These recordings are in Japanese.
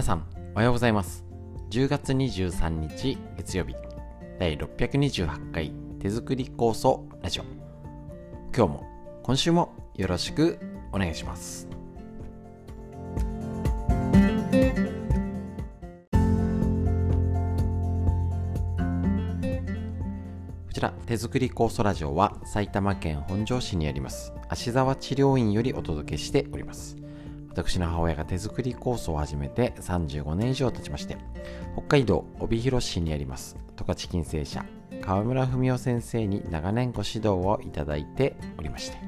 皆さん、おはようございます。10月23日月曜日、第628回手作り構想ラジオ。今日も、今週もよろしくお願いします。こちら、手作り酵素ラジオは埼玉県本庄市にあります、芦沢治療院よりお届けしております。私の母親が手作り酵素を始めて35年以上経ちまして、北海道帯広市にあります、十勝金星社、川村文夫先生に長年ご指導をいただいておりまして、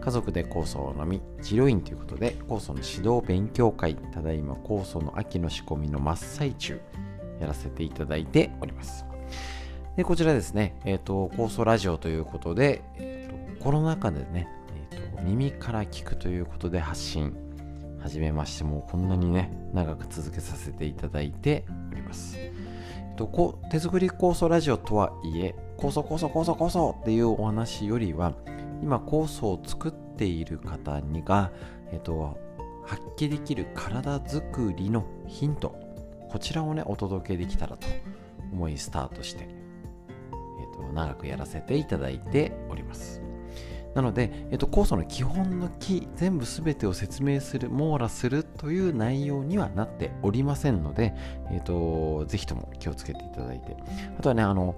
家族で酵素を飲み、治療院ということで、酵素の指導勉強会、ただいま酵素の秋の仕込みの真っ最中、やらせていただいております。で、こちらですね、えっ、と、酵素ラジオということで、えーとコロナ禍でね、えーと、耳から聞くということで発信、始めまして、もうこんなにね、長く続けさせていただいております。えっと、こ手作り酵素ラジオとはいえ、酵素酵素酵素酵素っていうお話よりは、今酵素を作っている方にが、えっと、発揮できる体づくりのヒント、こちらをね、お届けできたらと思いスタートして、えっと、長くやらせていただいております。なので、えっと、酵素の基本の木、全部すべてを説明する、網羅するという内容にはなっておりませんので、えっと、ぜひとも気をつけていただいて、あとはね、あの、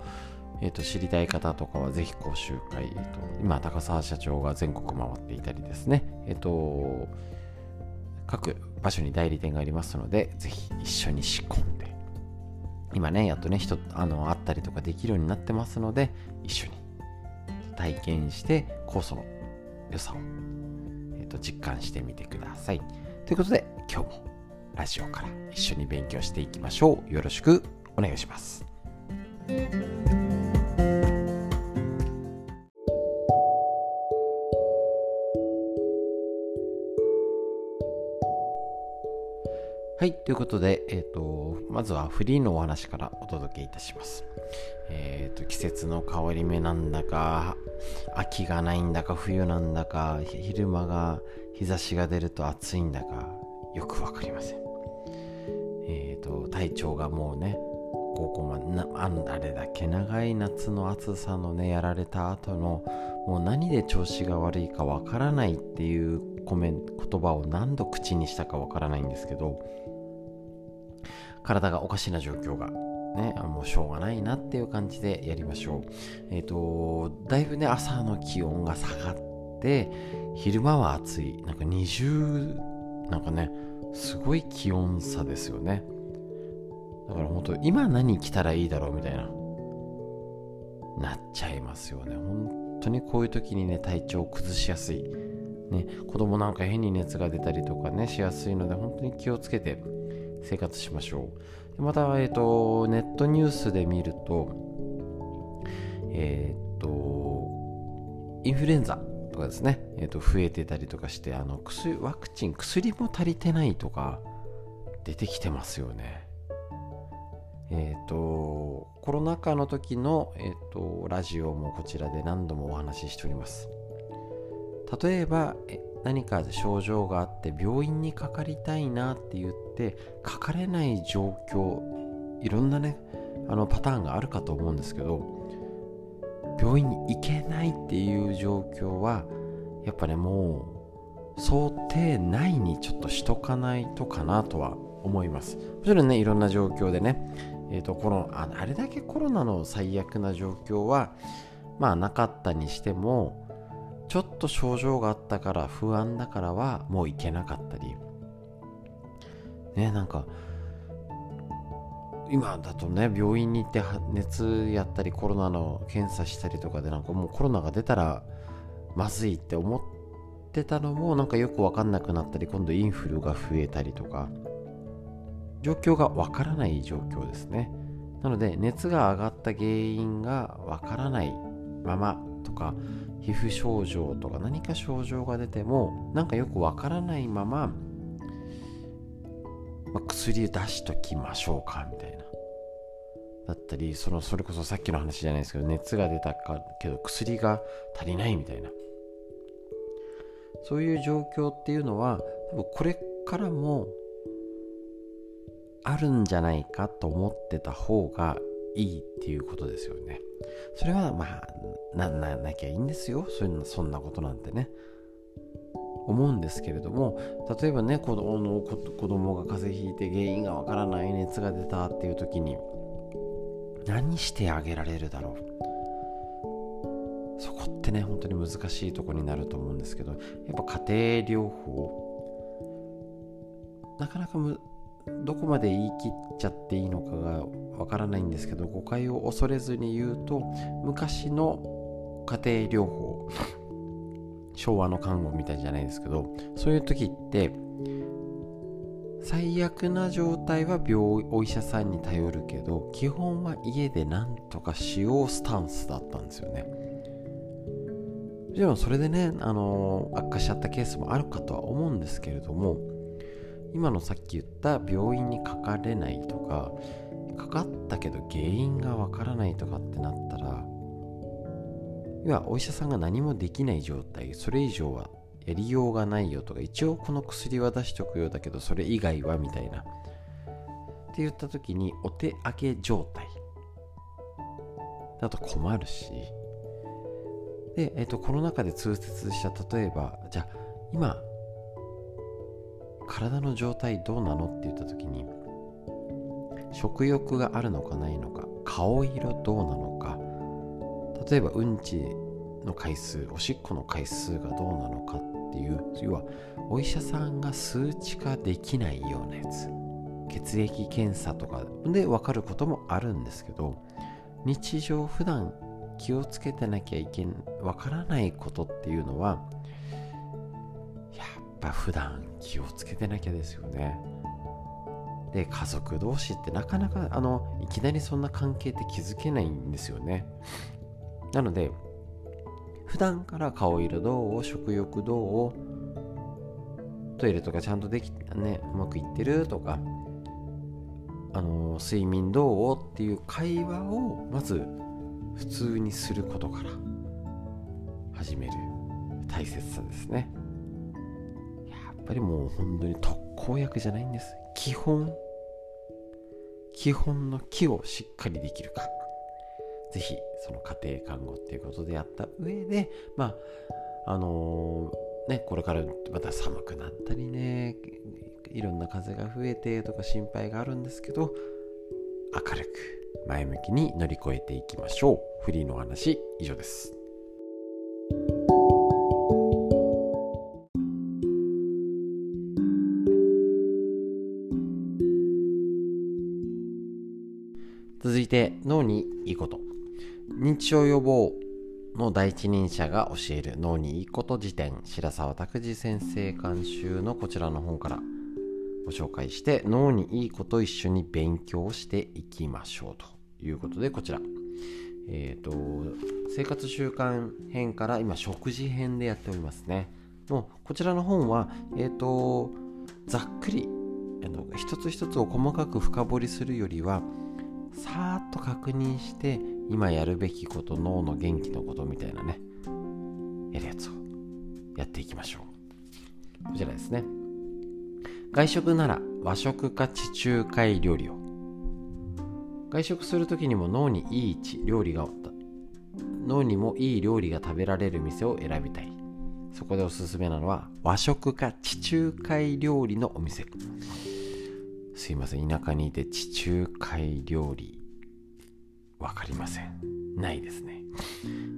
えっと、知りたい方とかはぜひ講習会、えっと、今、高沢社長が全国回っていたりですね、えっと、各場所に代理店がありますので、ぜひ一緒に仕込んで、今ね、やっとね、人、あの、会ったりとかできるようになってますので、一緒に体験して酵素の良さを、えー、と実感してみてください。ということで今日もラジオから一緒に勉強していきましょう。よろしくお願いします。はい、ということで、えっ、と、まずはフリーのお話からお届けいたします。えっ、と、季節の変わり目なんだか、秋がないんだか、冬なんだか、昼間が日差しが出ると暑いんだか、よくわかりません。えっ、と、体調がもうね、ここまであんあれだけ長い夏の暑さのね、やられた後の、もう何で調子が悪いかわからないっていうコメン言葉を何度口にしたかわからないんですけど、体がおかしな状況が、ね、もうしょうがないなっていう感じでやりましょう。えっ、と、だいぶね、朝の気温が下がって、昼間は暑い。なんか20、なんかね、すごい気温差ですよね。だから本当、今何着たらいいだろうみたいな、なっちゃいますよね。本当にこういう時にね、体調を崩しやすい。ね、子供なんか変に熱が出たりとかね、しやすいので、本当に気をつけて、生活しましょう。また、えっ、と、ネットニュースで見ると、えっ、と、インフルエンザとかですね、えっ、と、増えてたりとかして、あの、薬、ワクチン、薬も足りてないとか、出てきてますよね。えっ、と、コロナ禍の時の、えっ、と、ラジオもこちらで何度もお話ししております。例えば、何か症状があって病院にかかりたいなって言ってかかれない状況いろんなねあのパターンがあるかと思うんですけど病院に行けないっていう状況はやっぱねもう想定内にちょっとしとかないとかなとは思います。もちろんねいろんな状況でねえーと、コロああれだけコロナの最悪な状況はまあなかったにしてもちょっと症状があったから不安だからはもう行けなかったりねなんか今だとね病院に行って熱やったりコロナの検査したりとかでなんかもうコロナが出たらまずいって思ってたのもなんかよく分かんなくなったり今度インフルが増えたりとか状況が分からない状況ですね。なので熱が上がった原因が分からないままとか皮膚症状とか何か症状が出てもなんかよくわからないまま、まあ、薬出しときましょうかみたいなだったりそのそれこそさっきの話じゃないですけど熱が出たかけど薬が足りないみたいなそういう状況っていうのは多分これからもあるんじゃないかと思ってた方がいいっていうことですよね。それはまあなななきゃいいんですよそんなそんなことなんてね。思うんですけれども例えばね子供の子供が風邪ひいて原因がわからない熱が出たっていう時に何してあげられるだろう？そこってね本当に難しいとこになると思うんですけどやっぱ家庭療法。なかなかむどこまで言い切っちゃっていいのかがわからないんですけど誤解を恐れずに言うと昔の家庭療法。昭和の看護みたいじゃないですけどそういう時って最悪な状態は病お医者さんに頼るけど基本は家で何とかしようスタンスだったんですよね。もちろんそれでね、あの悪化しちゃったケースもあるかとは思うんですけれども今のさっき言った病院にかかれないとかかかったけど原因がわからないとかってなったら要はお医者さんが何もできない状態それ以上はやりようがないよとか一応この薬は出しておくようだけどそれ以外はみたいな。って言った時にお手上げ状態。だと困るし。で、えっと、コロナ禍で通説した例えばじゃあ今体の状態どうなのって言った時に食欲があるのかないのか顔色どうなのか例えばうんちの回数おしっこの回数がどうなのかっていう。要はお医者さんが数値化できないようなやつ。血液検査とかで分かることもあるんですけど日常普段気をつけてなきゃいけんわからないことっていうのはやっぱ普段気をつけてなきゃですよね。で家族同士ってなかなかあのいきなりそんな関係って築けないんですよね。なので普段から顔色どう食欲どうトイレとかちゃんとできねうまくいってるとかあの睡眠どうっていう会話をまず普通にすることから始める。大切さですね。やっぱりもう本当に特効薬じゃないんです。基本。基本の木をしっかりできるか。ぜひその家庭看護っていうことでやった上でまああのー、ねこれからまた寒くなったりねいろんな風が増えてとか心配があるんですけど明るく前向きに乗り越えていきましょう。フリーの話以上です。続いて脳にいいこと。認知症予防の第一人者が教える脳にいいこと辞典白沢拓司先生監修のこちらの本からご紹介して脳にいいこと一緒に勉強していきましょうということでこちら。えっ、ー、と生活習慣編から今食事編でやっておりますね。もうこちらの本はえっ、ー、とざっくり一つ一つを細かく深掘りするよりはさーっと確認して今やるべきこと脳の元気のことみたいなねやるやつをやっていきましょう。こちらですね。外食なら和食か地中海料理を。外食する時にも脳にいい料理が脳にもいい料理が食べられる店を選びたい。そこでおすすめなのは和食か地中海料理のお店。すいません田舎にいて地中海料理分かりません。ないですね。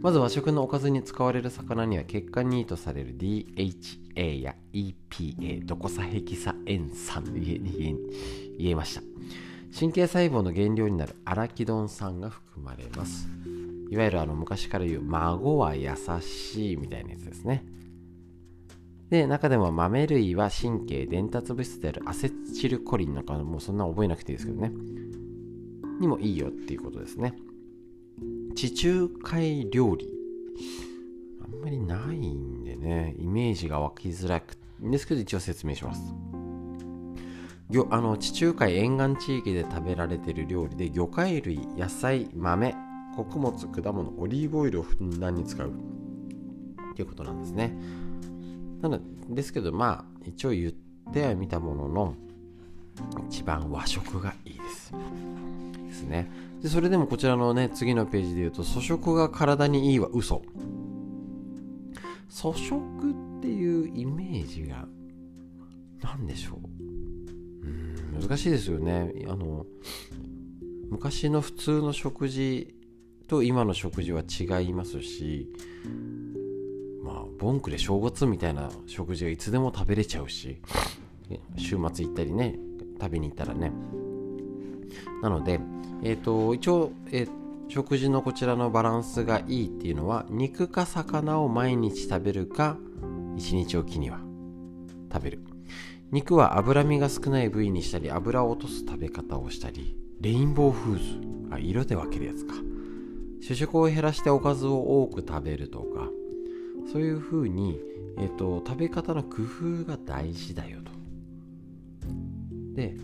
まず和食のおかずに使われる魚には血管にいいとされる DHA や EPA ドコサヘキサエン酸言え言えました。神経細胞の原料になるアラキドン酸が含まれます。いわゆるあの昔から言う孫は優しいみたいなやつですね。で中でも豆類は神経伝達物質であるアセチルコリンなんかもうそんな覚えなくていいですけどね。にもいいよっていうことですね。地中海料理。あんまりないんでね。イメージが湧きづらくんですけど一応説明します。あの地中海沿岸地域で食べられている料理で魚介類野菜豆穀物果物オリーブオイルをふんだんに使う。っていうことなんですね。なのですけどまあ一応言ってはみたものの一番和食がいいです。ですね。でそれでもこちらのね次のページで言うと粗食が体にいいは嘘。粗食っていうイメージが何でしょう？うん難しいですよね。あの昔の普通の食事と今の食事は違いますしまあボンクで正月みたいな食事がいつでも食べれちゃうし週末行ったりね食べに行ったらね。なのでえっ、ー、と一応、えー、食事のこちらのバランスがいいっていうのは肉か魚を毎日食べるか1日おきには食べる。肉は脂身が少ない部位にしたり油を落とす食べ方をしたりレインボーフーズあ色で分けるやつか。主食を減らしておかずを多く食べるとかそういうふうに、えーと、食べ方の工夫が大事だよと。で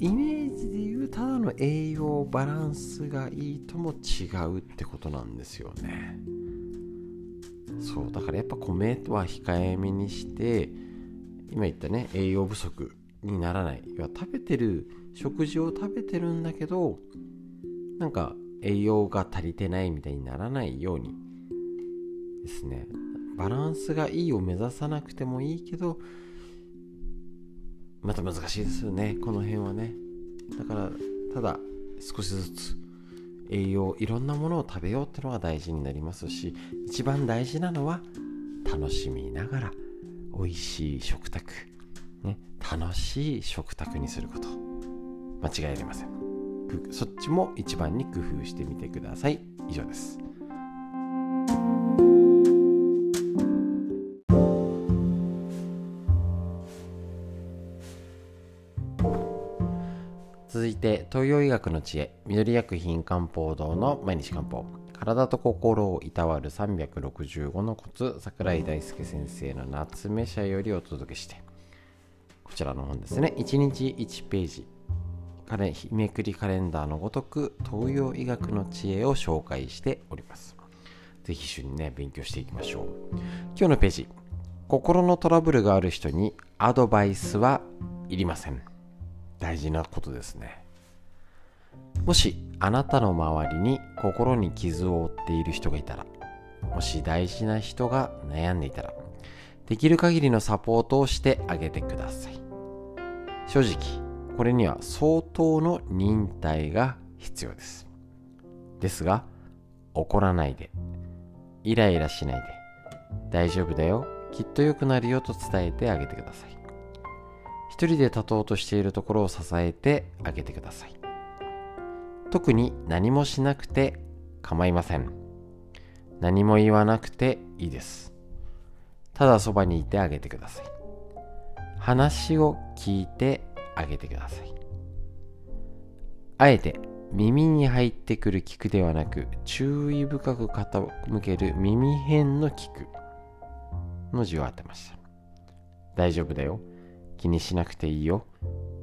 イメージで言うただの栄養バランスがいいとも違うってことなんですよね。そうだからやっぱ米とは控えめにして今言ったね栄養不足にならない。要は食べてる食事を食べてるんだけどなんか栄養が足りてないみたいにならないようにですね。バランスがいいを目指さなくてもいいけどまた難しいですよね。この辺はね。だからただ少しずつ栄養いろんなものを食べようってのが大事になりますし一番大事なのは楽しみながら美味しい食卓、ね、楽しい食卓にすること。間違いありません。そっちも一番に工夫してみてください。以上です。続いて東洋医学の知恵緑薬品漢方堂の毎日漢方。体と心をいたわる365のコツ桜井大輔先生の夏目社よりお届けして。こちらの本ですね。1日1ページ。日めくりカレンダーのごとく東洋医学の知恵を紹介しております。ぜひ一緒にね勉強していきましょう。今日のページ。心のトラブルがある人にアドバイスはいりません。大事なことですねもしあなたの周りに心に傷を負っている人がいたらもし大事な人が悩んでいたらできる限りのサポートをしてあげてください正直これには相当の忍耐が必要です。ですが、怒らないで、イライラしないで、大丈夫だよ、きっと良くなるよと伝えてあげてください。一人で立とうとしているところを支えてあげてください。特に何もしなくて構いません。何も言わなくていいです。ただそばにいてあげてください。話を聞いてあげてください。あえて耳に入ってくる聞くではなく注意深く傾ける耳辺の聞くの字を当てました。大丈夫だよ。気にしなくていいよ。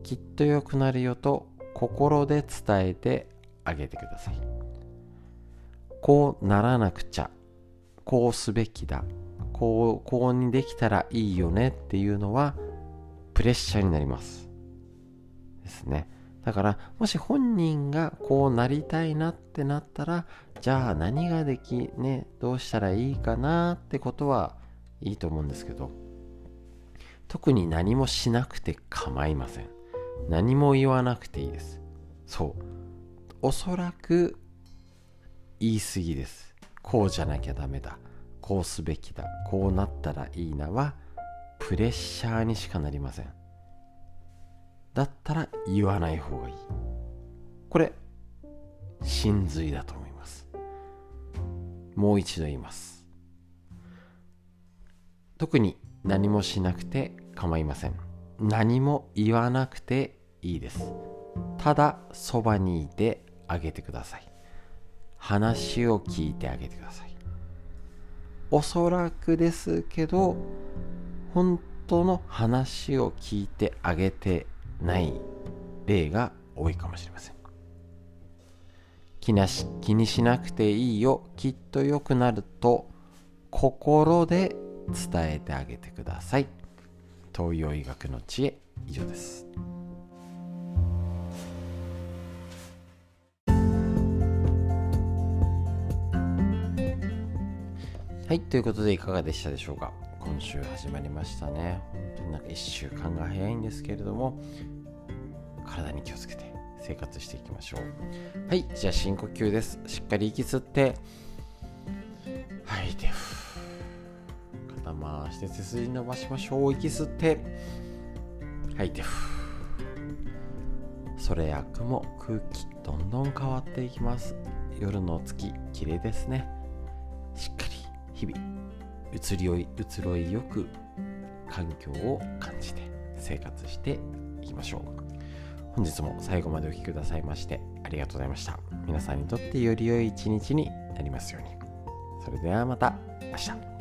きっと良くなるよと心で伝えてあげてください。こうならなくちゃ。こうすべきだ。こう、こうにできたらいいよねっていうのはプレッシャーになります。ですね。だから、もし本人がこうなりたいなってなったら、じゃあ何ができ、ね、どうしたらいいかなってことはいいと思うんですけど、特に何もしなくて構いません。何も言わなくていいです。そう。おそらく言い過ぎです。こうじゃなきゃダメだ。こうすべきだ。こうなったらいいなは、プレッシャーにしかなりません。だったら言わない方がいいこれ真髄だと思いますもう一度言います特に何もしなくて構いません。何も言わなくていいです。ただそばにいてあげてください。話を聞いてあげてください。おそらくですけど本当の話を聞いてあげてない例が多いかもしれません。気なし気にしなくていいよきっと良くなると心で伝えてあげてください。東洋医学の知恵。以上です。はいということでいかがでしたでしょうか？今週始まりましたね。本当になんか1週間が早いんですけれども体に気をつけて生活していきましょう。はいじゃあ深呼吸です。しっかり息吸って。吐いてふ回して背筋伸ばしましょう。息吸って。吐いて。それや雲空気どんどん変わっていきます。夜の月綺麗ですね。しっかり日々移りよい移ろいよく環境を感じて生活していきましょう。本日も最後までお聴きくださいましてありがとうございました。皆さんにとってより良い一日になりますように。それではまた明日。